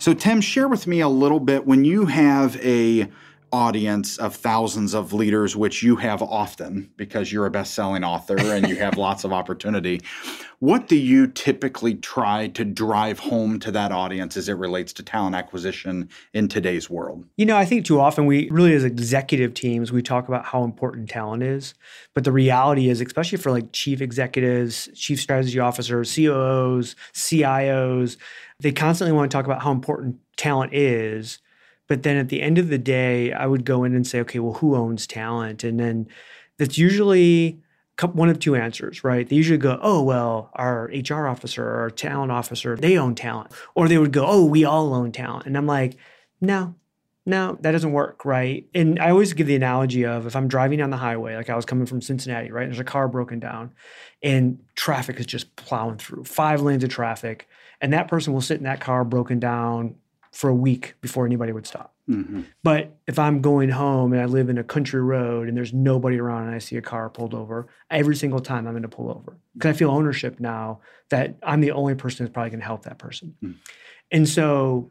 So, Tim, share with me a little bit when you have a audience of thousands of leaders, which you have often because you're a best-selling author and you have lots of opportunity. What do you typically try to drive home to that audience as it relates to talent acquisition in today's world? You know, I think too often we really as executive teams, we talk about how important talent is. But the reality is, especially for like chief executives, chief strategy officers, COOs, CIOs, they constantly want to talk about how important talent is. But then at the end of the day, I would go in and say, okay, well, who owns talent? And then that's usually one of two answers, right? They usually go, oh, well, our HR officer or our talent officer, they own talent. Or they would go, oh, we all own talent. And I'm like, no, no, that doesn't work, right? And I always give the analogy of if I'm driving down the highway, like I was coming from Cincinnati, right? And there's a car broken down and traffic is just plowing through, five lanes of traffic. And that person will sit in that car broken down for a week before anybody would stop. Mm-hmm. But if I'm going home and I live in a country road and there's nobody around and I see a car pulled over, every single time I'm going to pull over because I feel ownership now that I'm the only person who's probably going to help that person. Mm. And so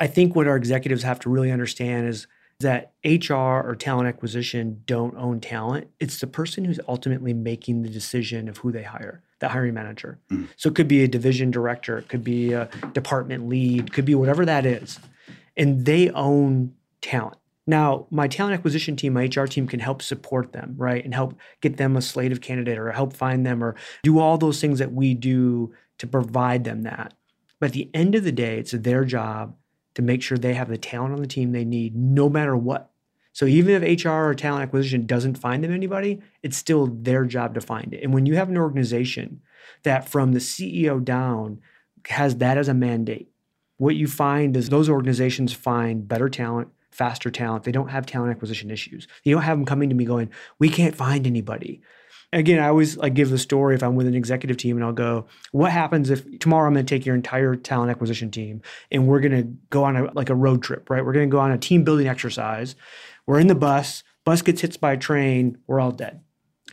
I think what our executives have to really understand is that HR or talent acquisition don't own talent. It's the person who's ultimately making the decision of who they hire, the hiring manager. Mm. So it could be a division director, it could be a department lead, could be whatever that is. And they own talent. Now, my talent acquisition team, my HR team can help support them, right? And help get them a slate of candidate or help find them or do all those things that we do to provide them that. But at the end of the day, it's their job to make sure they have the talent on the team they need no matter what. So even if HR or talent acquisition doesn't find them anybody, it's still their job to find it. And when you have an organization that from the CEO down has that as a mandate, what you find is those organizations find better talent, faster talent. They don't have talent acquisition issues. You don't have them coming to me going, "We can't find anybody." Again, I always like give the story if I'm with an executive team and I'll go, what happens if tomorrow I'm going to take your entire talent acquisition team and we're going to go on a like a road trip, right? We're going to go on a team building exercise. We're in the bus, bus gets hit by a train, we're all dead.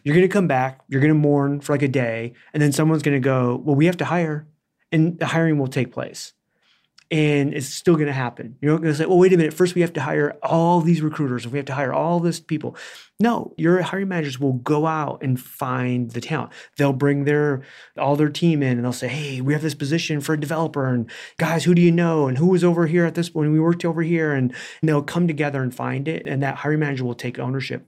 You're going to come back, you're going to mourn for like a day, and then someone's going to go, "Well, we have to hire." And the hiring will take place and it's still going to happen. You're not going to say, well, wait a minute. First, we have to hire all these recruiters, we have to hire all this people. No, your hiring managers will go out and find the talent. They'll bring their all their team in, and they'll say, hey, we have this position for a developer, and guys, who do you know, and who was over here at this when we worked over here, and, and they'll come together and find it, and that hiring manager will take ownership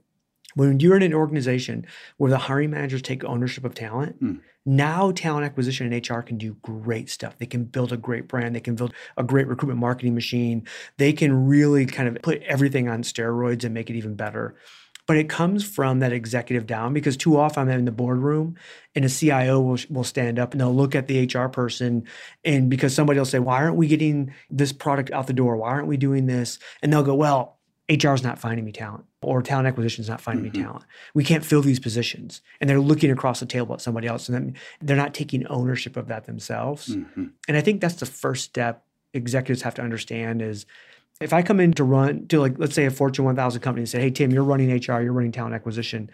when you're in an organization where the hiring managers take ownership of talent, mm. Now talent acquisition and HR can do great stuff. They can build a great brand. They can build a great recruitment marketing machine. They can really kind of put everything on steroids and make it even better. But it comes from that executive down because too often I'm in the boardroom and a CIO will, will stand up and they'll look at the HR person. And because somebody will say, Why aren't we getting this product out the door? Why aren't we doing this? And they'll go, Well, HR is not finding me talent or talent acquisition is not finding mm-hmm. me talent. We can't fill these positions. And they're looking across the table at somebody else and then they're not taking ownership of that themselves. Mm-hmm. And I think that's the first step executives have to understand is if I come in to run to like, let's say a Fortune 1000 company and say, hey, Tim, you're running HR, you're running talent acquisition.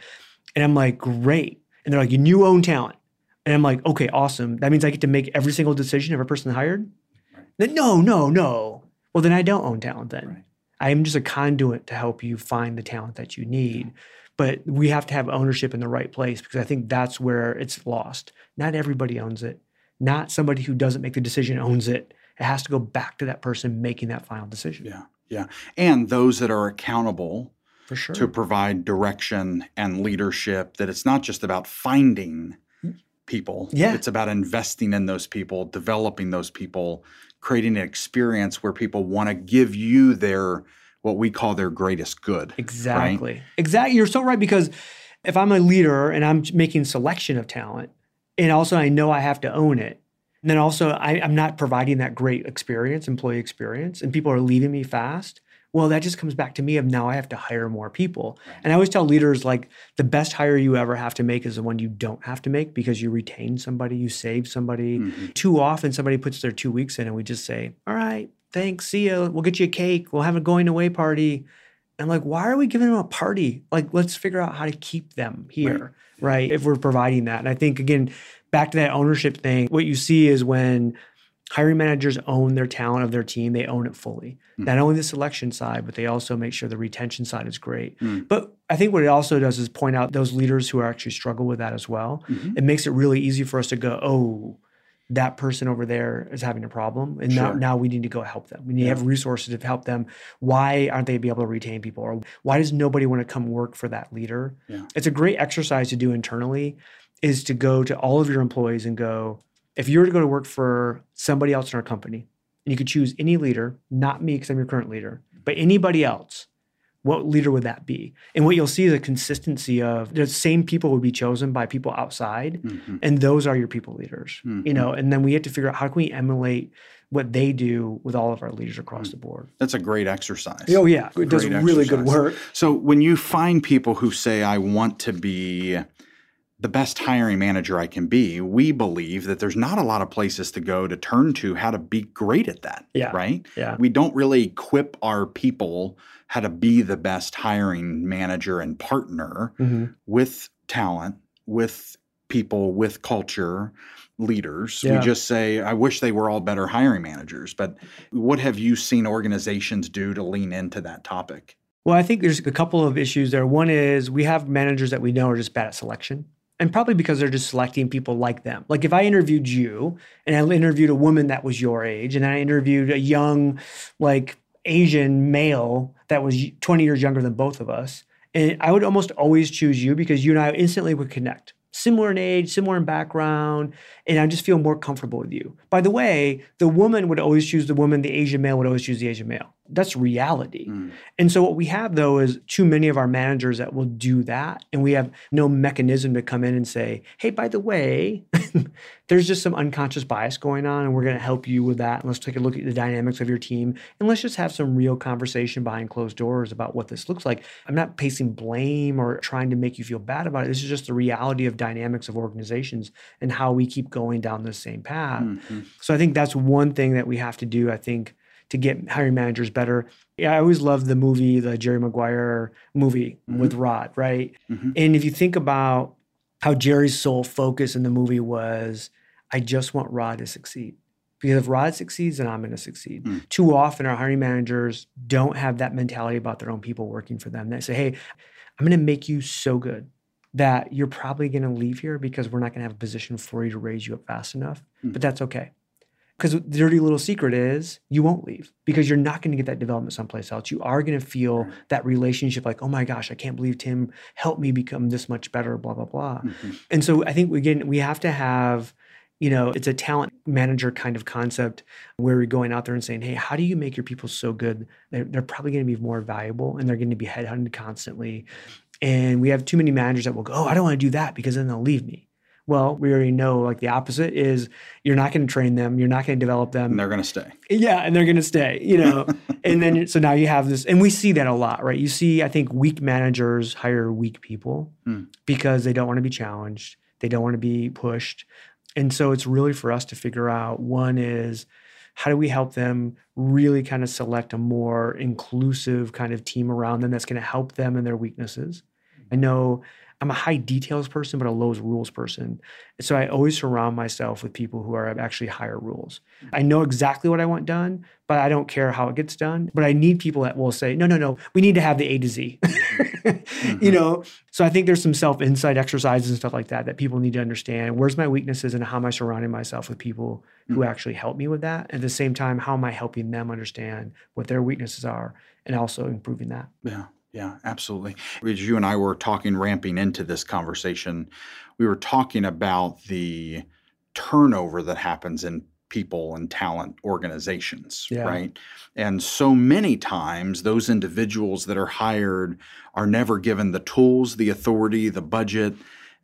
And I'm like, great. And they're like, you own talent. And I'm like, okay, awesome. That means I get to make every single decision of a person hired? Right. Then, no, no, no. Well, then I don't own talent then. Right. I am just a conduit to help you find the talent that you need. But we have to have ownership in the right place because I think that's where it's lost. Not everybody owns it. Not somebody who doesn't make the decision owns it. It has to go back to that person making that final decision. Yeah. Yeah. And those that are accountable for sure to provide direction and leadership that it's not just about finding mm. people. Yeah. It's about investing in those people, developing those people, creating an experience where people want to give you their what we call their greatest good. Exactly. Right? Exactly. You're so right because if I'm a leader and I'm making selection of talent, and also I know I have to own it, and then also I, I'm not providing that great experience, employee experience, and people are leaving me fast. Well, that just comes back to me of now I have to hire more people. And I always tell leaders like the best hire you ever have to make is the one you don't have to make because you retain somebody, you save somebody. Mm-hmm. Too often somebody puts their two weeks in and we just say, All right, thanks, see ya. We'll get you a cake. We'll have a going away party. And like, why are we giving them a party? Like, let's figure out how to keep them here, right? If we're providing that. And I think again, back to that ownership thing, what you see is when hiring managers own their talent of their team, they own it fully. Hmm. Not only the selection side, but they also make sure the retention side is great. Hmm. But I think what it also does is point out those leaders who are actually struggle with that as well. Mm-hmm. It makes it really easy for us to go, oh, that person over there is having a problem and now, Sure. now we need to go help them we need to have resources to help them why aren't they be able to retain people or why does nobody want to come work for that leader Yeah. it's a great exercise to do internally is to go to all of your employees and go if you were to go to work for somebody else in our company and you could choose any leader not me because i'm your current leader but anybody else what leader would that be? And what you'll see is a consistency of the same people would be chosen by people outside, Mhm. and those are your people leaders. You Mhm. know, and then we have to figure out how can we emulate what they do with all of our leaders across the board. That's a great exercise. Oh yeah, it does Great really good work. So when you find people who say, I want to be the best hiring manager I can be, we believe that there's not a lot of places to go to turn to how to be great at that. Yeah. Right? Yeah. We don't really equip our people how to be the best hiring manager and partner Mhm. with talent, with people, with culture, leaders. Yeah. We just say, I wish they were all better hiring managers. But what have you seen organizations do to lean into that topic? Well, I think there's a couple of issues there. One is we have managers that we know are just bad at selection. And probably because they're just selecting people like them. Like if I interviewed you and I interviewed a woman that was your age, and I interviewed a young, like Asian male that was 20 years younger than both of us, and I would almost always choose you because you and I instantly would connect. Similar in age, similar in background, and I just feel more comfortable with you. By the way, the woman would always choose the woman, the Asian male would always choose the Asian male. That's reality. And so what we have though is too many of our managers that will do that. And we have no mechanism to come in and say, hey, by the way, there's just some unconscious bias going on, and we're going to help you with that. And let's take a look at the dynamics of your team. And let's just have some real conversation behind closed doors about what this looks like. I'm not placing blame or trying to make you feel bad about it. This is just the reality of dynamics of organizations and how we keep going down the same path. Mhm. So I think that's one thing that we have to do. I think to get hiring managers better. Yeah, I always loved the movie, the Jerry Maguire movie with Rod, right? Mhm. And if you think about how Jerry's sole focus in the movie was, I just want Rod to succeed. Because if Rod succeeds, then I'm going to succeed. Mm. Too often, our hiring managers don't have that mentality about their own people working for them. They say, hey, I'm going to make you so good that you're probably going to leave here because we're not going to have a position for you to raise you up fast enough. Mm. But that's okay. Because the dirty little secret is you won't leave because you're not going to get that development someplace else. You are going to feel that relationship like, oh my gosh, I can't believe Tim helped me become this much better, blah, blah, blah. Mhm. And so I think again, we have to have, you know, it's a talent manager kind of concept where you're going out there and saying, hey, how do you make your people so good? They're, they're probably going to be more valuable and they're going to be headhunted constantly. And we have too many managers that will go, oh, I don't want to do that because then they'll leave me. Well, we already know like the opposite is you're not going to train them, you're not going to develop them. And they're going to stay. Yeah, and they're going to stay, you know. and then so now you have this, and we see that a lot, right? You see, I think weak managers hire weak people Hmm. because they don't want to be challenged, they don't want to be pushed, and so it's really for us to figure out. One is how do we help them really kind of select a more inclusive kind of team around them that's going to help them in their weaknesses. I know I'm a high details person, but a low rules person. So I always surround myself with people who are actually higher rules. I know exactly what I want done, but I don't care how it gets done. But I need people that will say, no, no, no, we need to have the A to Z. You mm-hmm. know, so I think there's some self insight exercises and stuff like that that people need to understand. Where's my weaknesses and how am I surrounding myself with people who mm. actually help me with that? At the same time, how am I helping them understand what their weaknesses are and also improving that? Yeah, yeah, absolutely. As you and I were talking, ramping into this conversation, we were talking about the turnover that happens in people and talent organizations, Yeah. right? And so many times, those individuals that are hired are never given the tools, the authority, the budget,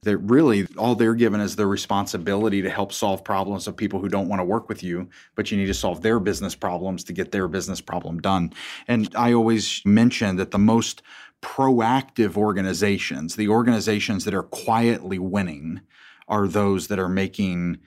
that really all they're given is the responsibility to help solve problems of people who don't want to work with you, but you need to solve their business problems to get their business problem done. And I always mention that the most proactive organizations, the organizations that are quietly winning, are those that are making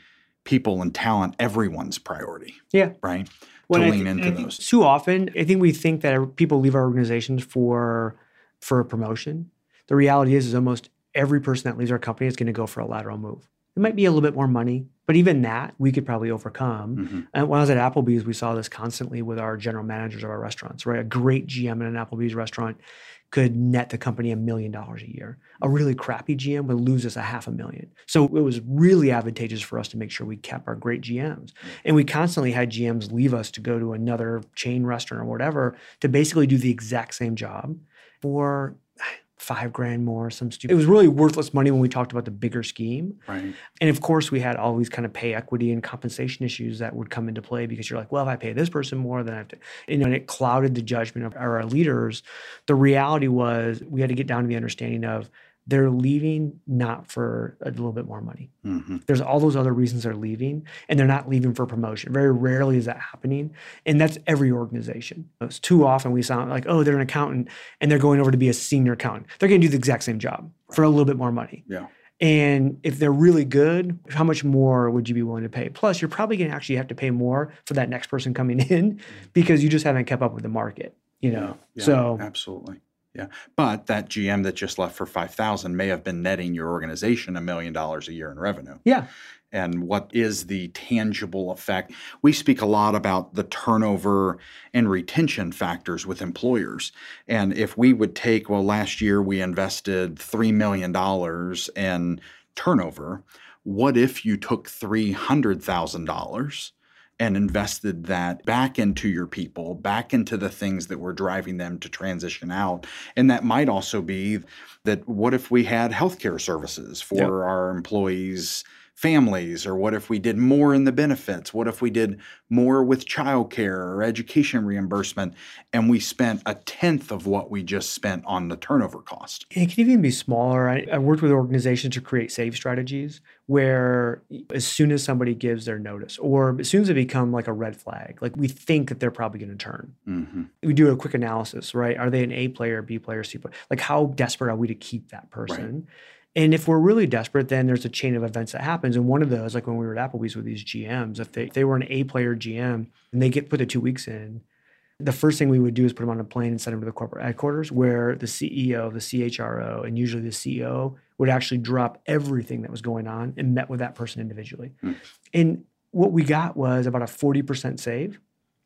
people and talent everyone's priority. Yeah. Right. Well, to I lean thi- into those. Too often, I think we think that people leave our organizations for for a promotion. The reality is, is almost every person that leaves our company is going to go for a lateral move. It might be a little bit more money, but even that we could probably overcome. Mhm. And when I was at Applebee's, we saw this constantly with our general managers of our restaurants. Right, a great GM in an Applebee's restaurant could net the company a million dollars a year. A really crappy GM would lose us a half a million. So it was really advantageous for us to make sure we kept our great GMs. And we constantly had GMs leave us to go to another chain restaurant or whatever to basically do the exact same job for five grand more, some stupid. It was really worthless money when we talked about the bigger scheme. Right. And of course, we had all these kind of pay equity and compensation issues that would come into play because you're like, well, if I pay this person more, then I have to, you know, and it clouded the judgment of our leaders. The reality was we had to get down to the understanding of they're leaving not for a little bit more money. hmm There's all those other reasons they're leaving, and they're not leaving for promotion. Very rarely is that happening. And that's every organization. It's too often we sound like, oh, they're an accountant and they're going over to be a senior accountant. They're going to do the exact same job for a little bit more money. Yeah. And if they're really good, how much more would you be willing to pay? Plus, you're probably going to actually have to pay more for that next person coming in because you just haven't kept up with the market, you know? Yeah, so, absolutely. Yeah. But that GM that just left for 5,000 may have been netting your organization a million dollars a year in revenue. yeah. And what is the tangible effect? We speak a lot about the turnover and retention factors with employers. And if we would take, well, last year we invested $3 million in turnover. What if you took $300,000 and invested that back into your people, back into the things that were driving them to transition out? And that might also be that what if we had healthcare services for Yep. our employees? Families or what if we did more in the benefits what if we did more with childcare or education reimbursement and we spent a tenth of what we just spent on the turnover cost it can even be smaller. I, I worked with organizations to create save strategies where as soon as somebody gives their notice or as soon as they become like a red flag, like we think that they're probably going to turn. hmm We do a quick analysis, right? Are they an A player, B player, C player? Like how desperate are we to keep that person? And if we're really desperate, then there's a chain of events that happens. And one of those, like when we were at Applebee's with these GMs, if they, if they were an A player GM and they get put the two weeks in, the first thing we would do is put them on a plane and send them to the corporate headquarters where the CEO, the CHRO, and usually the CEO would actually drop everything that was going on and met with that person individually. Hmm. And what we got was about a 40% save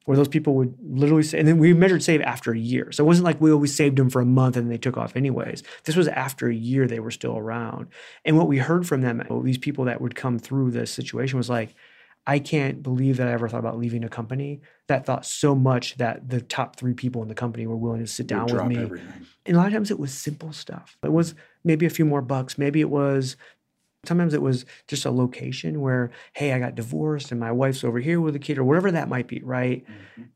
where those people would literally say, and then we measured save after a year. So it wasn't like we always saved them for a month and they took off anyways. This was after a year they were still around. And what we heard from them, these people that would come through this situation was like, I can't believe that I ever thought about leaving a company that thought so much that the top three people in the company were willing to sit down with me. everything And a lot of times it was simple stuff. It was maybe a few more bucks. Maybe it was sometimes it was just a location where, hey, I got divorced and my wife's over here with a kid or whatever that might be, right?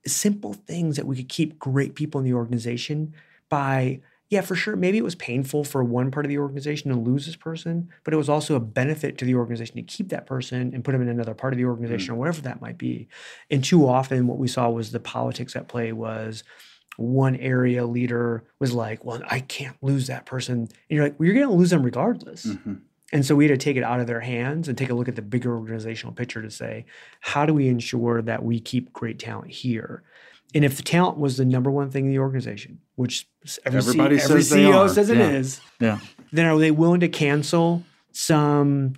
Simple things that we could keep great people in the organization by, yeah, for sure. Maybe it was painful for one part of the organization to lose this person, but it was also a benefit to the organization to keep that person and put them in another part of the organization or whatever that might be. And too often what we saw was the politics at play was one area leader was like, well, I can't lose that person. And you're like, well, you're going to lose them regardless. Mhm. And so we had to take it out of their hands and take a look at the bigger organizational picture to say, how do we ensure that we keep great talent here? And if the talent was the number one thing in the organization, which every, Everybody C- every says CEO says it Yeah. is, yeah then are they willing to cancel some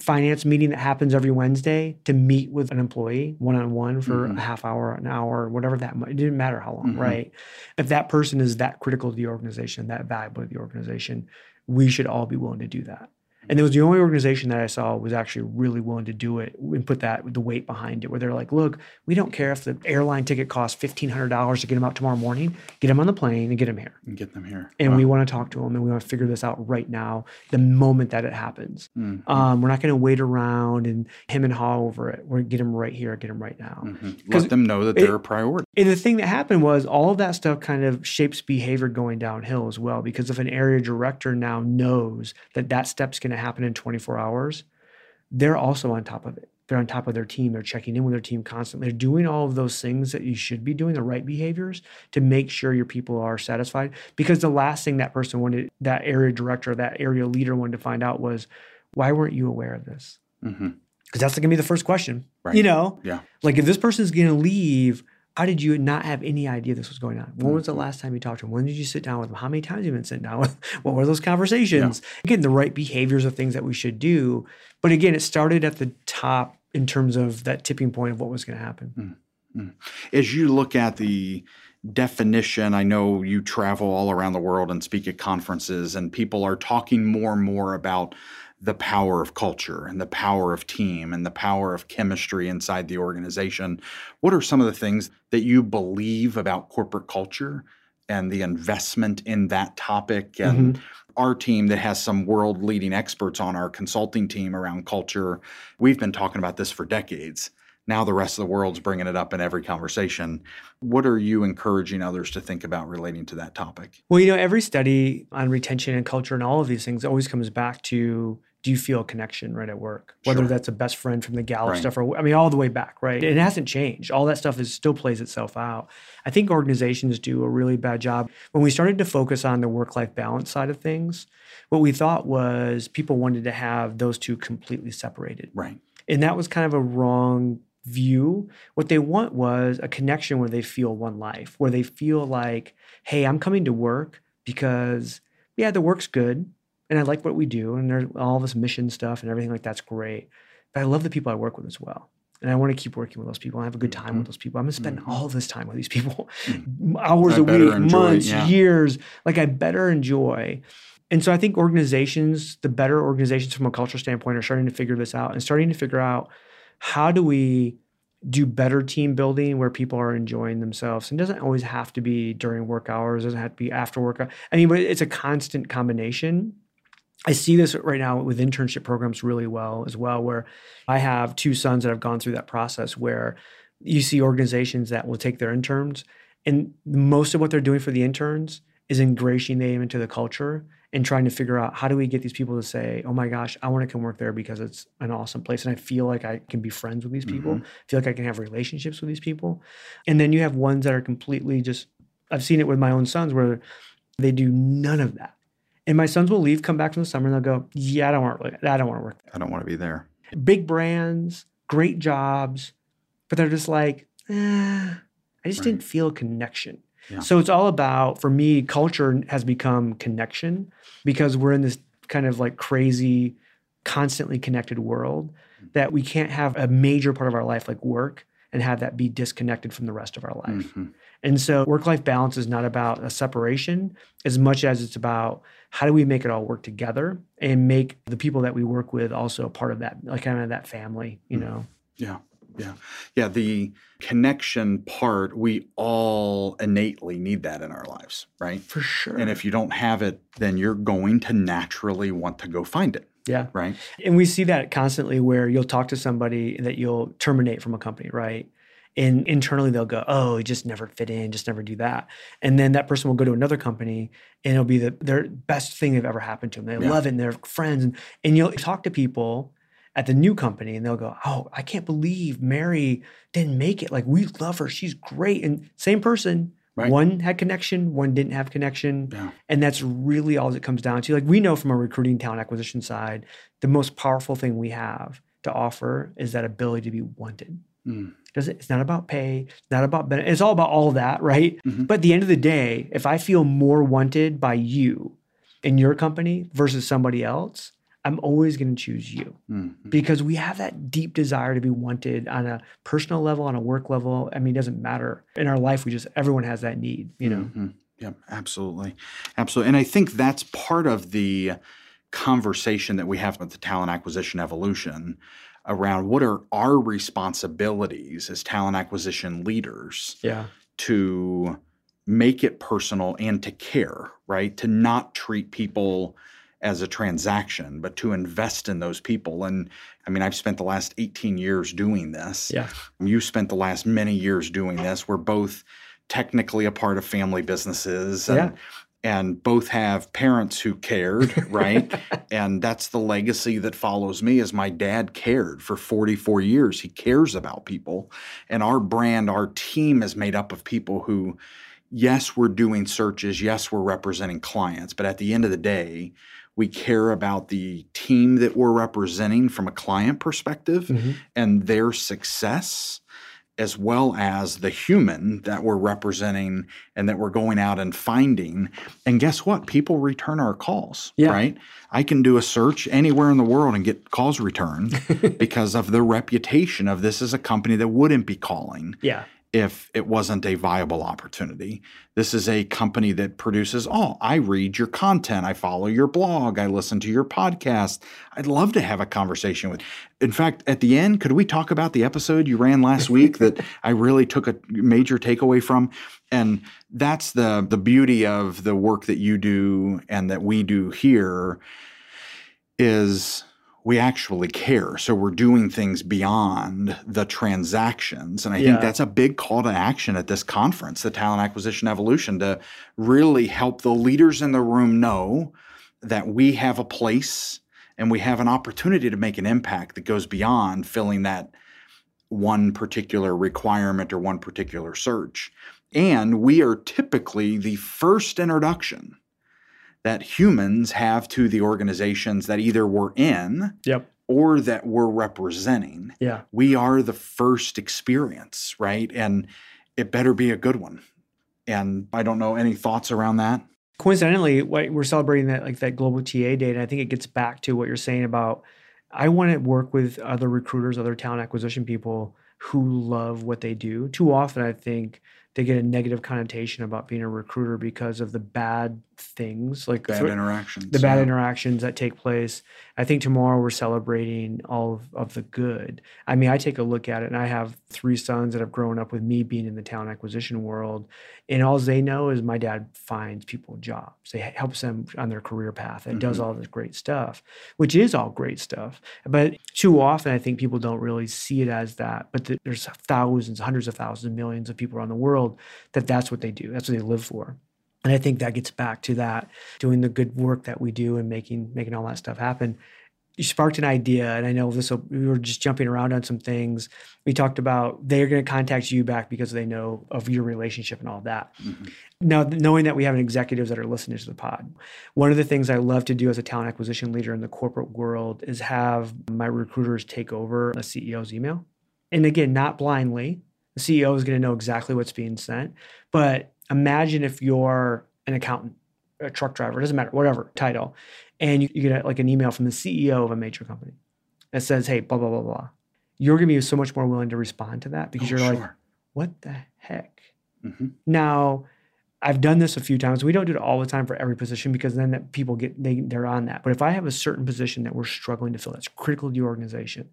finance meeting that happens every Wednesday to meet with an employee one on one for Mhm. a half hour, an hour, whatever that might, it didn't matter how long, Mhm. right? If that person is that critical to the organization, that valuable to the organization, we should all be willing to do that. And it was the only organization that I saw was actually really willing to do it and put that the weight behind it, where they're like, look, we don't care if the airline ticket costs fifteen hundred dollars to get them out tomorrow morning. Get them on the plane and get them here. and get them here And Wow. we want to talk to them and we want to figure this out right now, the moment that it happens. Mhm. Um, we're not going to wait around and him and haw over it. We're going to get them right here, get them right now. Mhm. 'Cause let them know that they're a priority And the thing that happened was all of that stuff kind of shapes behavior going downhill as well. Because if an area director now knows that that step's going to happen in 24 hours, they're also on top of it. They're on top of their team. They're checking in with their team constantly. They're doing all of those things that you should be doing, the right behaviors to make sure your people are satisfied. Because the last thing that person wanted, that area director, that area leader wanted to find out was, why weren't you aware of this? Because mm-hmm. that's going to be the first question. Right. You know? Yeah. Like if this person's going to leave, how did you not have any idea this was going on? When was the last time you talked to him? When did you sit down with him? How many times have you been sitting down with? him? What were those conversations? Yeah. Again, the right behaviors of things that we should do. But again, it started at the top in terms of that tipping point of what was going to happen. Mm-hmm. As you look at the definition, I know you travel all around the world and speak at conferences, and people are talking more and more about the power of culture and the power of team and the power of chemistry inside the organization. What are some of the things that you believe about corporate culture and the investment in that topic and mm-hmm. our team that has some world leading experts on our consulting team around culture we've been talking about this for decades now the rest of the world's bringing it up in every conversation what are you encouraging others to think about relating to that topic well you know every study on retention and culture and all of these things always comes back to do you feel a connection right at work? Whether sure. that's a best friend from the Gallup right. stuff or I mean all the way back, right? It hasn't changed. All that stuff is still plays itself out. I think organizations do a really bad job. When we started to focus on the work-life balance side of things, what we thought was people wanted to have those two completely separated. Right. And that was kind of a wrong view. What they want was a connection where they feel one life, where they feel like, hey, I'm coming to work because yeah, the work's good and I like what we do, and there's all this mission stuff and everything like that's great. But I love the people I work with as well. And I want to keep working with those people. I have a good time mm-hmm. with those people. I'm gonna spend mm-hmm. all this time with these people, mm-hmm. hours I a week, enjoy, months, yeah. years. Like I better enjoy. And so I think organizations, the better organizations from a cultural standpoint, are starting to figure this out and starting to figure out how do we do better team building where people are enjoying themselves. And doesn't always have to be during work hours, doesn't have to be after work. I mean, but it's a constant combination I see this right now with internship programs really well as well, where I have two sons that have gone through that process where you see organizations that will take their interns and most of what they're doing for the interns is ingratiating them into the culture and trying to figure out how do we get these people to say, oh my gosh, I want to come work there because it's an awesome place. And I feel like I can be friends with these people, mm-hmm. feel like I can have relationships with these people. And then you have ones that are completely just, I've seen it with my own sons where they do none of that and my sons will leave, come back from the summer, and they'll go, "Yeah, I don't want. To, I don't want to work. There. I don't want to be there." Big brands, great jobs, but they're just like, eh, I just right. didn't feel a connection. Yeah. So it's all about, for me, culture has become connection because we're in this kind of like crazy, constantly connected world mm-hmm. that we can't have a major part of our life like work and have that be disconnected from the rest of our life. Mm-hmm. And so work life balance is not about a separation as much as it's about how do we make it all work together and make the people that we work with also a part of that, like kind of that family, you mm-hmm. know? Yeah. Yeah. Yeah. The connection part, we all innately need that in our lives, right? For sure. And if you don't have it, then you're going to naturally want to go find it. Yeah. Right. And we see that constantly where you'll talk to somebody that you'll terminate from a company, right? And internally they'll go, oh, he just never fit in, just never do that. And then that person will go to another company and it'll be the their best thing that ever happened to them. They yeah. love it and they're friends. And, and you'll talk to people at the new company and they'll go, oh, I can't believe Mary didn't make it. Like we love her. She's great. And same person, Right. One had connection, one didn't have connection. Yeah. And that's really all it comes down to. Like we know from a recruiting talent acquisition side, the most powerful thing we have to offer is that ability to be wanted. Mm. It's not about pay, it's not about benefit. It's all about all that, right? Mm-hmm. But at the end of the day, if I feel more wanted by you in your company versus somebody else, I'm always going to choose you mm-hmm. because we have that deep desire to be wanted on a personal level, on a work level. I mean, it doesn't matter. In our life, we just, everyone has that need, you know? Mm-hmm. Yeah, absolutely. Absolutely. And I think that's part of the conversation that we have with the talent acquisition evolution around what are our responsibilities as talent acquisition leaders yeah. to make it personal and to care, right? To not treat people as a transaction, but to invest in those people. And I mean, I've spent the last 18 years doing this. Yeah. You spent the last many years doing this. We're both technically a part of family businesses. And, yeah. and both have parents who cared, right? and that's the legacy that follows me is my dad cared for 44 years. He cares about people. And our brand, our team is made up of people who yes, we're doing searches, yes, we're representing clients, but at the end of the day, we care about the team that we're representing from a client perspective mm-hmm. and their success as well as the human that we're representing and that we're going out and finding. And guess what? People return our calls, yeah. right? I can do a search anywhere in the world and get calls returned because of the reputation of this is a company that wouldn't be calling. Yeah if it wasn't a viable opportunity. This is a company that produces, oh, I read your content, I follow your blog, I listen to your podcast. I'd love to have a conversation with. In fact, at the end, could we talk about the episode you ran last week that I really took a major takeaway from? And that's the the beauty of the work that you do and that we do here is we actually care. So we're doing things beyond the transactions. And I yeah. think that's a big call to action at this conference, the Talent Acquisition Evolution, to really help the leaders in the room know that we have a place and we have an opportunity to make an impact that goes beyond filling that one particular requirement or one particular search. And we are typically the first introduction that humans have to the organizations that either we're in yep. or that we're representing. Yeah. We are the first experience, right? And it better be a good one. And I don't know any thoughts around that. Coincidentally, we're celebrating that like that global TA day, and I think it gets back to what you're saying about I want to work with other recruiters, other talent acquisition people who love what they do. Too often, I think they get a negative connotation about being a recruiter because of the bad things like bad interactions the bad yeah. interactions that take place i think tomorrow we're celebrating all of, of, the good i mean i take a look at it and i have three sons that have grown up with me being in the talent acquisition world and all they know is my dad finds people jobs he helps them on their career path and mm-hmm. does all this great stuff which is all great stuff but too often i think people don't really see it as that but there's thousands hundreds of thousands millions of people around the world that that's what they do that's what they live for and I think that gets back to that doing the good work that we do and making making all that stuff happen. You sparked an idea, and I know this. Will, we were just jumping around on some things. We talked about they're going to contact you back because they know of your relationship and all that. Mm-hmm. Now, knowing that we have executives that are listening to the pod, one of the things I love to do as a talent acquisition leader in the corporate world is have my recruiters take over a CEO's email, and again, not blindly. The CEO is going to know exactly what's being sent, but imagine if you're an accountant, a truck driver, it doesn't matter, whatever title, and you, you get a, like an email from the CEO of a major company that says, hey, blah, blah, blah, blah. You're going to be so much more willing to respond to that because oh, you're sure. like, what the heck? Mm-hmm. Now, I've done this a few times. We don't do it all the time for every position because then that people get they they're on that. But if I have a certain position that we're struggling to fill that's critical to the organization,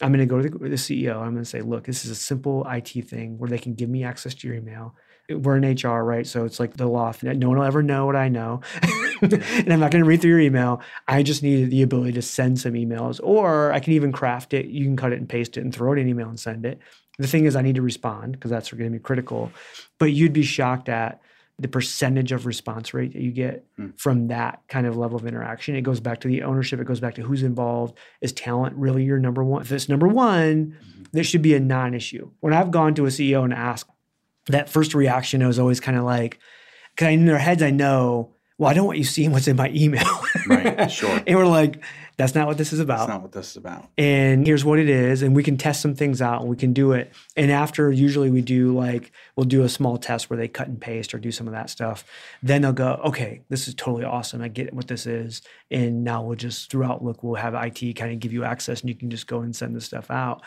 I'm going to go to the, the CEO. I'm going to say, look, this is a simple IT thing where they can give me access to your email we're in HR, right? So it's like the law. No one will ever know what I know. and I'm not going to read through your email. I just need the ability to send some emails, or I can even craft it. You can cut it and paste it and throw it in an email and send it. The thing is, I need to respond because that's going to be critical. But you'd be shocked at the percentage of response rate that you get mm. from that kind of level of interaction. It goes back to the ownership. It goes back to who's involved. Is talent really your number one? If it's number one, mm-hmm. this should be a non-issue. When I've gone to a CEO and asked, that first reaction I was always kind of like, because in their heads I know, well, I don't want you seeing what's in my email. right, sure. and we're like, that's not what this is about. That's not what this is about. And here's what it is. And we can test some things out and we can do it. And after, usually we do like, we'll do a small test where they cut and paste or do some of that stuff. Then they'll go, okay, this is totally awesome. I get what this is. And now we'll just, through Outlook, we'll have IT kind of give you access and you can just go and send this stuff out.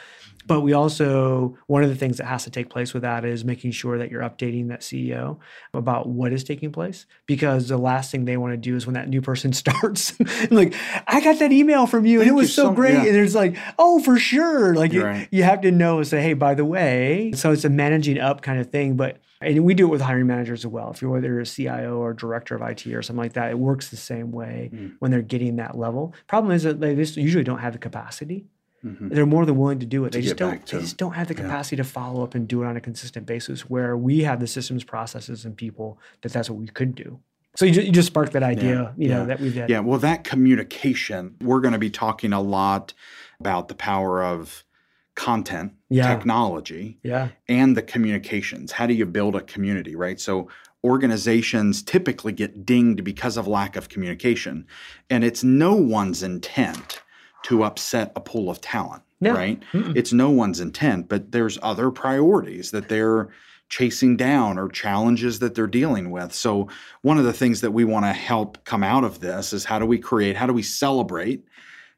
But we also, one of the things that has to take place with that is making sure that you're updating that CEO about what is taking place. Because the last thing they want to do is when that new person starts, like, I got that email from you and it was so, so great. Yeah. And it's like, oh, for sure. Like you, right. you have to know, and say, hey, by the way. So it's a managing up kind of thing. But and we do it with hiring managers as well. If you're whether a CIO or director of IT or something like that, it works the same way mm. when they're getting that level. Problem is that they just usually don't have the capacity. Mm-hmm. They're more than willing to do it. To they just don't. They just don't have the capacity yeah. to follow up and do it on a consistent basis. Where we have the systems, processes, and people that that's what we could do. So you, ju- you just sparked that idea, Yeah, you know, yeah. that we've had. Yeah, well, that communication, we're going to be talking a lot about the power of content, Yeah. technology, Yeah. and the communications. How do you build a community, right? So organizations typically get dinged because of lack of communication, and it's no one's intent to upset a pool of talent, No. right? Mm-mm. It's no one's intent, but there's other priorities that they're chasing down or challenges that they're dealing with. So one of the things that we want to help come out of this is how do we create, how do we celebrate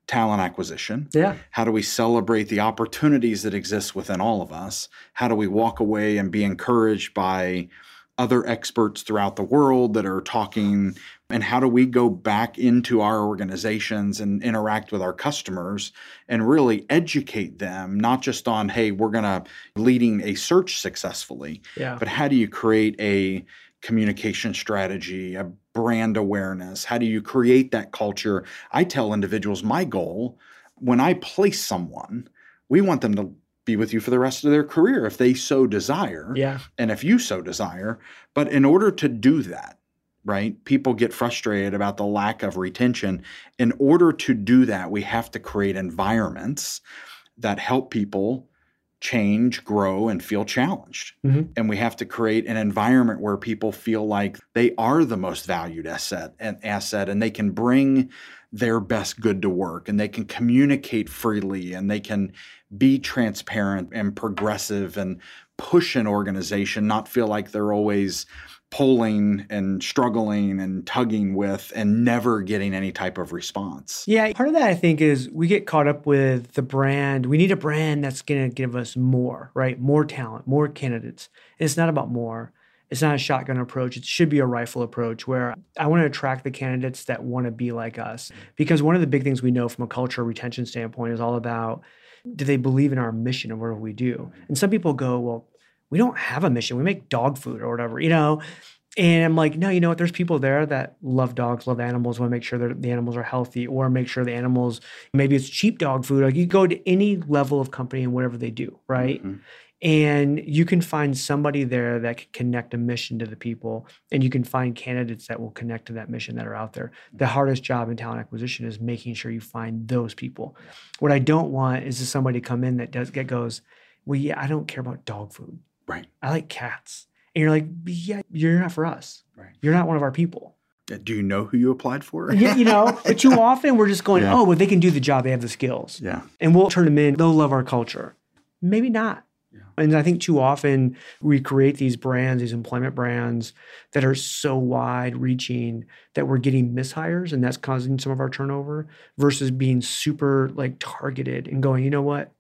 talent acquisition? Yeah. How do we celebrate the opportunities that exist within all of us? How do we walk away and be encouraged by other experts throughout the world that are talking? And how do we go back into our organizations and interact with our customers and really educate them, not just on, hey, we're going to leading a search successfully, Yeah. but how do you create a communication strategy, a brand awareness? How do you create that culture? I tell individuals my goal when I place someone, we want them to be with you for the rest of their career if they so desire Yeah. and if you so desire. But in order to do that, right, people get frustrated about the lack of retention. In order to do that, we have to create environments that help people change, grow, and feel challenged. Mhm. And we have to create an environment where people feel like they are the most valued asset and asset and they can bring their best good to work and they can communicate freely and they can be transparent and progressive and push an organization, not feel like they're always pulling and struggling and tugging with and never getting any type of response. Yeah, part of that I think is we get caught up with the brand. We need a brand that's going to give us more, right? More talent, more candidates. And it's not about more. It's not a shotgun approach. It should be a rifle approach where I want to attract the candidates that want to be like us. Because one of the big things we know from a culture retention standpoint is all about do they believe in our mission and what we do? And some people go, well, we don't have a mission. We make dog food or whatever, you know? And I'm like, no, you know what? There's people there that love dogs, love animals, want to make sure that the animals are healthy, or make sure the animals, maybe it's cheap dog food. Like you go to any level of company and whatever they do, right? Mhm. And you can find somebody there that can connect a mission to the people, and you can find candidates that will connect to that mission that are out there. The hardest job in talent acquisition is making sure you find those people. What I don't want is to somebody come in that does that goes, well, yeah, I don't care about dog food. Right. I like cats. And you're like, yeah, you're not for us. Right. You're not one of our people. Do you know who you applied for? Yeah, you know, but too often we're just going, Yeah. oh, well, they can do the job. They have the skills. Yeah. And we'll turn them in. They'll love our culture. Maybe not. Yeah. And I think too often we create these brands, these employment brands that are so wide reaching that we're getting mishires and that's causing some of our turnover versus being super like targeted and going, you know what?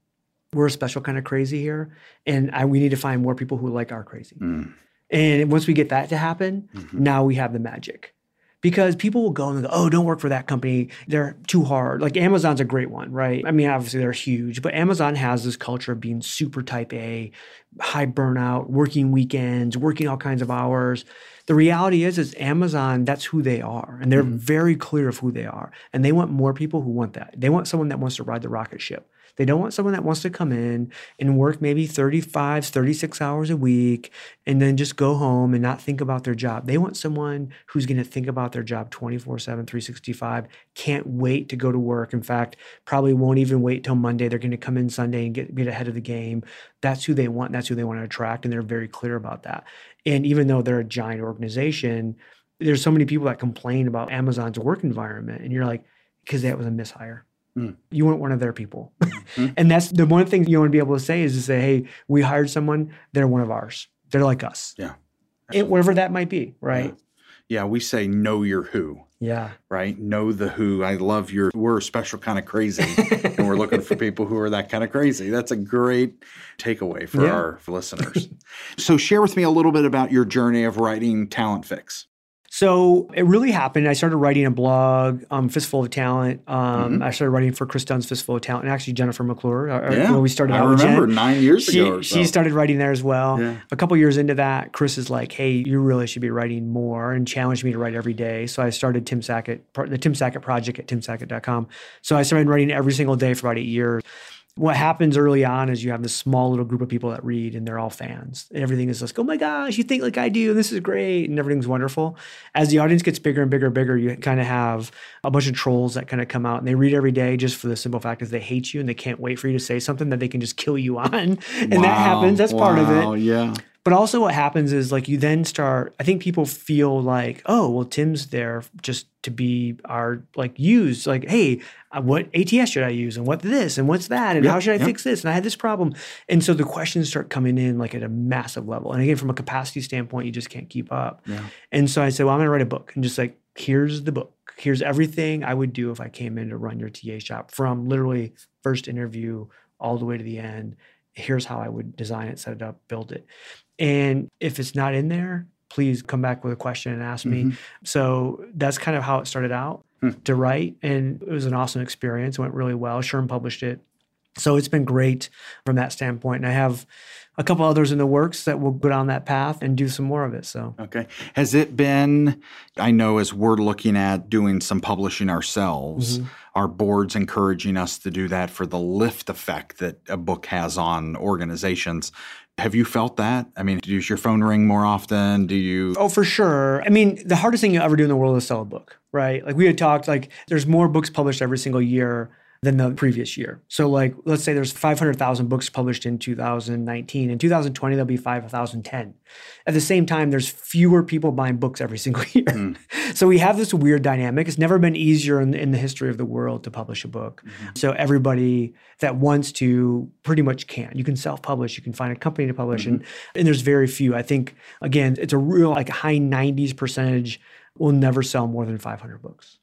We're a special kind of crazy here. And I, we need to find more people who like our crazy. Mm. And once we get that to happen, Mhm. now we have the magic. Because people will go and go, oh, don't work for that company. They're too hard. Like Amazon's a great one, right? I mean, obviously they're huge, but Amazon has this culture of being super type A, high burnout, working weekends, working all kinds of hours. The reality is, is Amazon, that's who they are. And they're very clear of who they are. And they want more people who want that. They want someone that wants to ride the rocket ship. They don't want someone that wants to come in and work maybe 35, 36 hours a week and then just go home and not think about their job. They want someone who's going to think about their job 24 7, 365, can't wait to go to work. In fact, probably won't even wait till Monday. They're going to come in Sunday and get, get ahead of the game. That's who they want. That's who they want to attract. And they're very clear about that. And even though they're a giant organization, there's so many people that complain about Amazon's work environment. And you're like, because that was a mishire. Mm. You weren't one of their people. Mhm. and that's the one thing you want to be able to say is to say, hey, we hired someone, they're one of ours. They're like us. Yeah. And whatever that might be, right? Yeah, we say know your who, Yeah. right? Know the who. I love your we're a special kind of crazy and we're looking for people who are that kind of crazy. That's a great takeaway for Yeah. our listeners. so share with me a little bit about your journey of writing Talent Fix. So it really happened. I started writing a blog, um, Fistful of Talent. Um, Mhm. I started writing for Kris Dunn's Fistful of Talent, and actually Jennifer McClure, uh, Yeah, where we started I remember Jen. nine years She, ago. Or so. she started writing there as well. Yeah. A couple years into that, Kris is like, "Hey, you really should be writing more," and challenged me to write every day. So I started Tim Sackett, the Tim Sackett Project at timsackett.com. So I started writing every single day for about eight years. What happens early on is you have this small little group of people that read and they're all fans. And everything is like, oh my gosh, you think like I do, and this is great, and everything's wonderful. As the audience gets bigger and bigger and bigger, you kind of have a bunch of trolls that kind of come out and they read every day just for the simple fact is they hate you and they can't wait for you to say something that they can just kill you on. and Wow, that happens. That's part of wow, it. Yeah. But also, what happens is like you then start. I think people feel like, oh, well, Tim's there just to be our like used. Like, hey, uh, what ATS should I use, and what this, and what's that, and Yep, how should I yep. fix this? And I had this problem, and so the questions start coming in like at a massive level. And again, from a capacity standpoint, you just can't keep up. Yeah. And so I said, well, I'm going to write a book, and just like here's the book. Here's everything I would do if I came in to run your TA shop from literally first interview all the way to the end. Here's how I would design it, set it up, build it. And if it's not in there, please come back with a question and ask me. So that's kind of how it started out Hmm. to write. And it was an awesome experience. It went really well. SHRM published it. So it's been great from that standpoint. And I have a couple others in the works that will go down that path and do some more of it. So Okay. Has it been, I know as we're looking at doing some publishing ourselves, Mm-hmm. our board's encouraging us to do that for the lift effect that a book has on organizations. Have you felt that? I mean, does your phone ring more often? Do you? Oh, for sure. I mean, the hardest thing you ever do in the world is sell a book, right? Like we had talked, like there's more books published every single year than the previous year. So, like, let's say there's 500,000 books published in 2019. In 2020, there'll be 5,010. At the same time, there's fewer people buying books every single year. Hmm. so we have this weird dynamic. It's never been easier in, in the history of the world to publish a book. Mm-hmm. So everybody that wants to pretty much can. You can self-publish. You can find a company to publish, and mm-hmm. and there's very few. I think again, it's a real like high 90s percentage will never sell more than 500 books.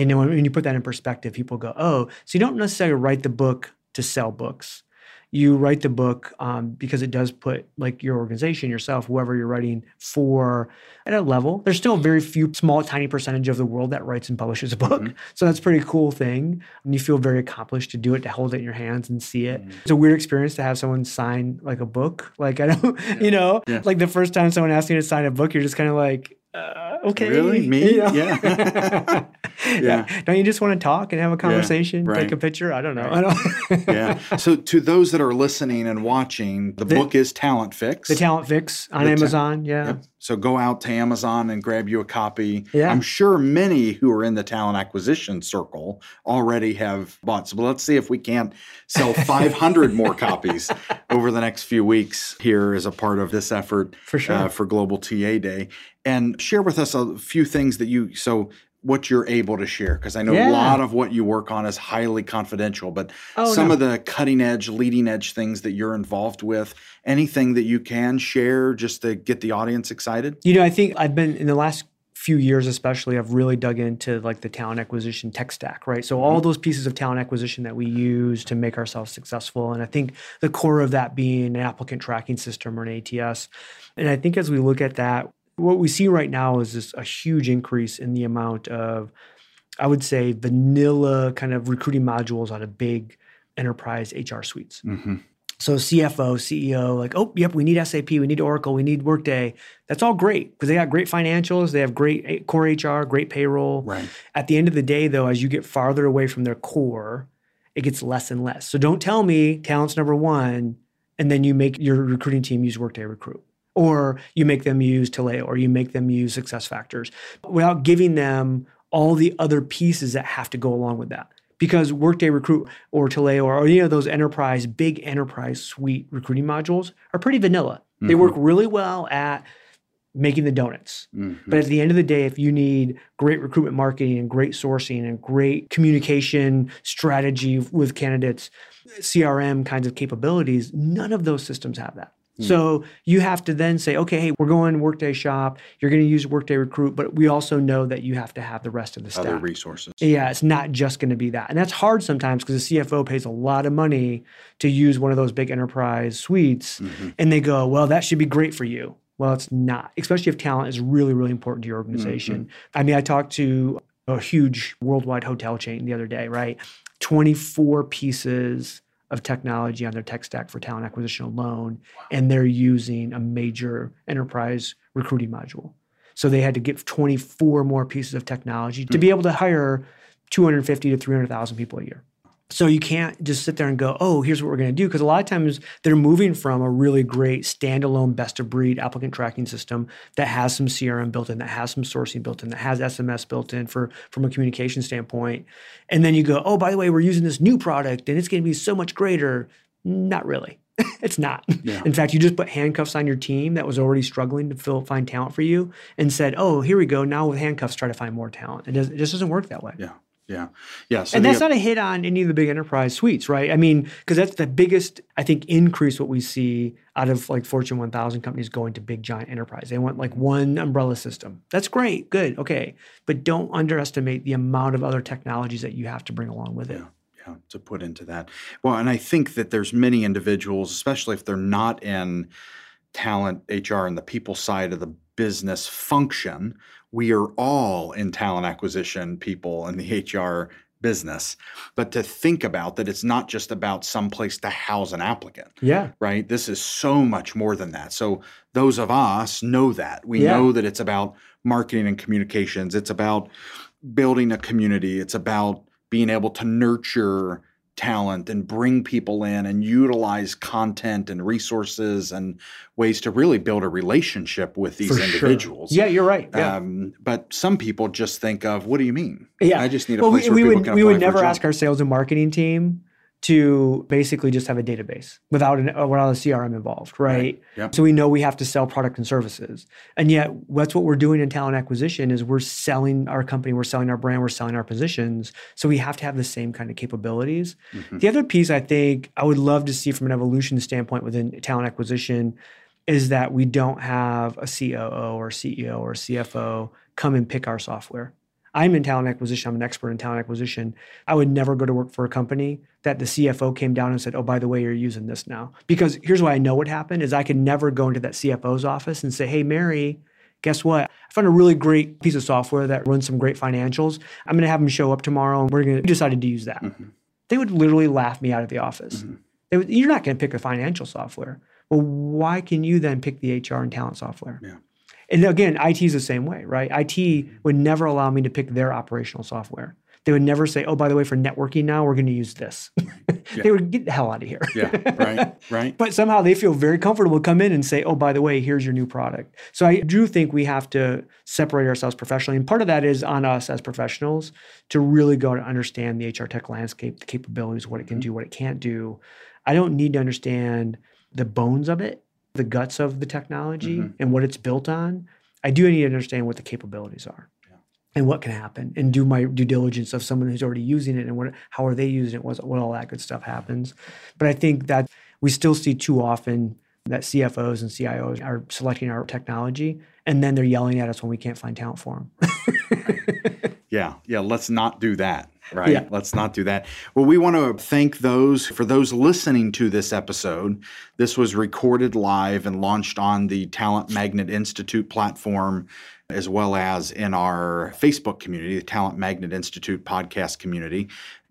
And then when, when you put that in perspective, people go, "Oh, so you don't necessarily write the book to sell books. You write the book um, because it does put like your organization, yourself, whoever you're writing for, at a level. There's still a very few, small, tiny percentage of the world that writes and publishes a book. So that's a pretty cool thing, and you feel very accomplished to do it, to hold it in your hands and see it. It's a weird experience to have someone sign like a book. Like I don't, you know, Yeah. like the first time someone asks you to sign a book, you're just kind of like. Uh, okay. Really? Me? You know? Yeah. yeah. Don't you just want to talk and have a conversation, right. take a picture? I don't know. Right. I don't. yeah. So, to those that are listening and watching, the, The- book is Talent Fix. the Talent Fix on The ta- Amazon. yeah. Yep. So go out to Amazon and grab you a copy. Yeah. I'm sure many who are in the talent acquisition circle already have bought. So let's see if we can't sell 500 more copies over the next few weeks here as a part of this effort For sure. uh, for Global TA Day. And share with us a few things that you so what you're able to share because I know Yeah. a lot of what you work on is highly confidential, but Oh, some no. of the cutting edge, leading edge things that you're involved with, anything that you can share just to get the audience excited? You know, I think I've been in the last few years, especially, I've really dug into like the talent acquisition tech stack, right? So all mm-hmm. those pieces of talent acquisition that we use to make ourselves successful, and I think the core of that being an applicant tracking system or an ATS. And I think as we look at that, what we see right now is this a huge increase in the amount of, I would say, vanilla kind of recruiting modules out of big enterprise HR suites. Mm-hmm. So CFO, CEO, like, oh, yep, we need SAP, we need Oracle, we need Workday. That's all great because they got great financials, they have great core HR, great payroll. Right. At the end of the day, though, as you get farther away from their core, it gets less and less. So don't tell me talent's number one, and then you make your recruiting team use Workday Recruit, or you make them use Taleo, or you make them use Success Factors, without giving them all the other pieces that have to go along with that. Because Workday Recruit or Taleo or any of those enterprise, big enterprise suite recruiting modules are pretty vanilla. They work really well at making the donuts. Mhm. But at the end of the day, if you need great recruitment marketing and great sourcing and great communication strategy with candidates, CRM kinds of capabilities, none of those systems have that. Hmm. So you have to then say, okay, hey, we're going Workday Shop. You're going to use Workday Recruit, but we also know that you have to have the rest of the staff. Other resources. Yeah, it's not just going to be that. And that's hard sometimes because the CFO pays a lot of money to use one of those big enterprise suites. Mm-hmm. And they go, well, that should be great for you. Well, it's not, especially if talent is really, really important to your organization. Mm-hmm. I mean, I talked to a huge worldwide hotel chain the other day, right? 24 pieces of technology on their tech stack for talent acquisition alone. And they're using a major enterprise recruiting module. So they had to get 24 more pieces of technology to hmm. be able to hire 250 to 300,000 people a year. So you can't just sit there and go, oh, here's what we're going to do. Because a lot of times they're moving from a really great standalone best of breed applicant tracking system that has some CRM built in, that has some sourcing built in, that has SMS built in for from a communication standpoint. And then you go, oh, by the way, we're using this new product and it's going to be so much greater. Not really. it's not. Yeah. In fact, you just put handcuffs on your team that was already struggling to fill, find talent for you and said, oh, here we go. Now with handcuffs, try to find more talent. It, does, it just doesn't work that way. Yeah. Yeah. Yeah. So and that's not a hit on any of the big enterprise suites, right? I mean, because that's the biggest, I think, increase what we see out of like Fortune 1000 companies going to big giant enterprise. They want like one umbrella system. That's great. Good. Okay. But don't underestimate the amount of other technologies that you have to bring along with it. Yeah to put into that. Well, and I think that there's many individuals, especially if they're not in talent, HR, and the people side of the business function. We are all in talent acquisition people in the HR business, but to think about that it's not just about some place to house an applicant. Yeah. Right. This is so much more than that. So those of us know that. We yeah. know that it's about marketing and communications. It's about building a community. It's about being able to nurture talent and bring people in and utilize content and resources and ways to really build a relationship with these For individuals. Sure. Yeah, you're right. Yeah. Um, but some people just think of, what do you mean? Yeah, I just need a well, place we, where we would we would never ask our sales and marketing team to basically just have a database without an without a CRM involved, right? right. Yep. So we know we have to sell product and services, and yet that's what we're doing in talent acquisition is we're selling our company, we're selling our brand, we're selling our positions. So we have to have the same kind of capabilities. Mm-hmm. The other piece I think I would love to see from an evolution standpoint within talent acquisition is that we don't have a COO or CEO or CFO come and pick our software. I'm in talent acquisition. I'm an expert in talent acquisition. I would never go to work for a company that the CFO came down and said, "Oh, by the way, you're using this now." Because here's why I know what happened: is I could never go into that CFO's office and say, "Hey, Mary, guess what? I found a really great piece of software that runs some great financials. I'm going to have them show up tomorrow, and we're going to decided to use that." Mm-hmm. They would literally laugh me out of the office. Mm-hmm. Would, you're not going to pick a financial software. Well, why can you then pick the HR and talent software? Yeah. And again, IT is the same way, right? IT would never allow me to pick their operational software. They would never say, "Oh, by the way, for networking now, we're going to use this." Yeah. they would get the hell out of here. yeah, right, right. but somehow they feel very comfortable to come in and say, "Oh, by the way, here's your new product." So I do think we have to separate ourselves professionally, and part of that is on us as professionals to really go to understand the HR tech landscape, the capabilities, what it can mm-hmm. do, what it can't do. I don't need to understand the bones of it the guts of the technology mm-hmm. and what it's built on, I do need to understand what the capabilities are yeah. and what can happen and do my due diligence of someone who's already using it and what how are they using it, what, what all that good stuff happens. But I think that we still see too often that CFOs and CIOs are selecting our technology and then they're yelling at us when we can't find talent for them. yeah, yeah, let's not do that right? Yeah. Let's not do that. Well, we want to thank those for those listening to this episode. This was recorded live and launched on the Talent Magnet Institute platform as well as in our Facebook community, the Talent Magnet Institute podcast community.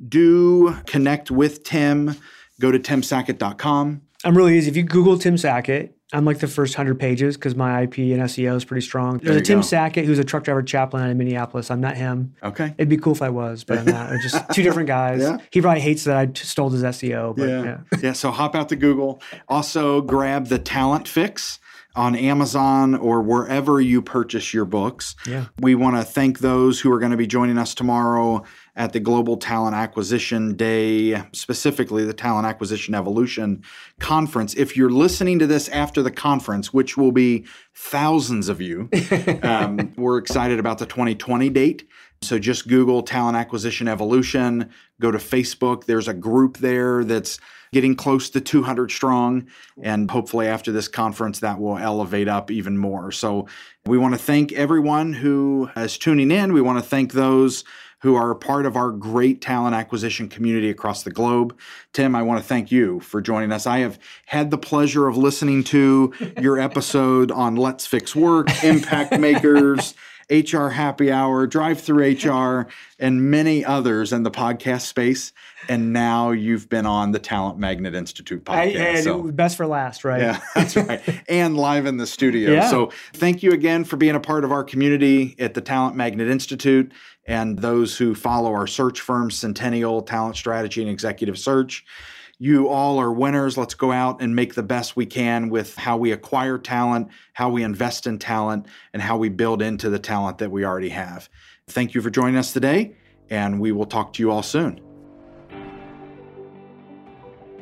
Do connect with Tim. Go to timsackett.com. I'm really easy. If you Google Tim Sackett, I'm like the first hundred pages because my IP and SEO is pretty strong. There's a Tim go. Sackett who's a truck driver chaplain out of Minneapolis. I'm not him. Okay. It'd be cool if I was, but I'm not. We're just two different guys. Yeah. He probably hates that I stole his SEO. But yeah. yeah. yeah. So hop out to Google. Also grab the Talent Fix on Amazon or wherever you purchase your books. Yeah. We want to thank those who are going to be joining us tomorrow at the Global Talent Acquisition Day, specifically the Talent Acquisition Evolution Conference. If you're listening to this after the conference, which will be thousands of you, um, we're excited about the 2020 date. So just Google Talent Acquisition Evolution, go to Facebook. There's a group there that's getting close to 200 strong. And hopefully, after this conference, that will elevate up even more. So, we want to thank everyone who is tuning in. We want to thank those who are a part of our great talent acquisition community across the globe. Tim, I want to thank you for joining us. I have had the pleasure of listening to your episode on Let's Fix Work, Impact Makers. HR Happy Hour, Drive Through HR, and many others in the podcast space. And now you've been on the Talent Magnet Institute podcast. and so. best for last, right? Yeah, that's right. and live in the studio. Yeah. So thank you again for being a part of our community at the Talent Magnet Institute and those who follow our search firm, Centennial Talent Strategy and Executive Search. You all are winners. Let's go out and make the best we can with how we acquire talent, how we invest in talent, and how we build into the talent that we already have. Thank you for joining us today, and we will talk to you all soon.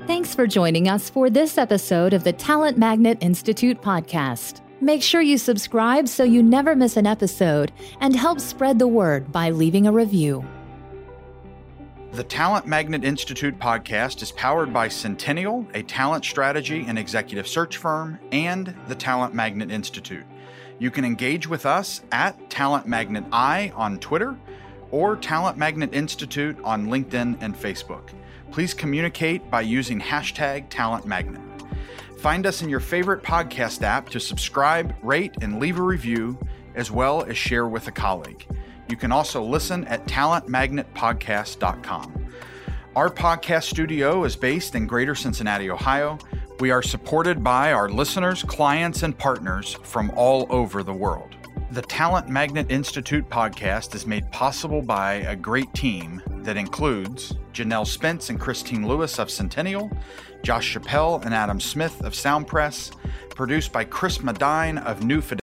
Thanks for joining us for this episode of the Talent Magnet Institute podcast. Make sure you subscribe so you never miss an episode and help spread the word by leaving a review. The Talent Magnet Institute podcast is powered by Centennial, a talent strategy and executive search firm, and the Talent Magnet Institute. You can engage with us at Talent Magnet I on Twitter or Talent Magnet Institute on LinkedIn and Facebook. Please communicate by using hashtag Talent Magnet. Find us in your favorite podcast app to subscribe, rate, and leave a review, as well as share with a colleague. You can also listen at talentmagnetpodcast.com. Our podcast studio is based in Greater Cincinnati, Ohio. We are supported by our listeners, clients, and partners from all over the world. The Talent Magnet Institute podcast is made possible by a great team that includes Janelle Spence and Christine Lewis of Centennial, Josh Chappelle and Adam Smith of Soundpress, produced by Chris Medine of New Fidelity.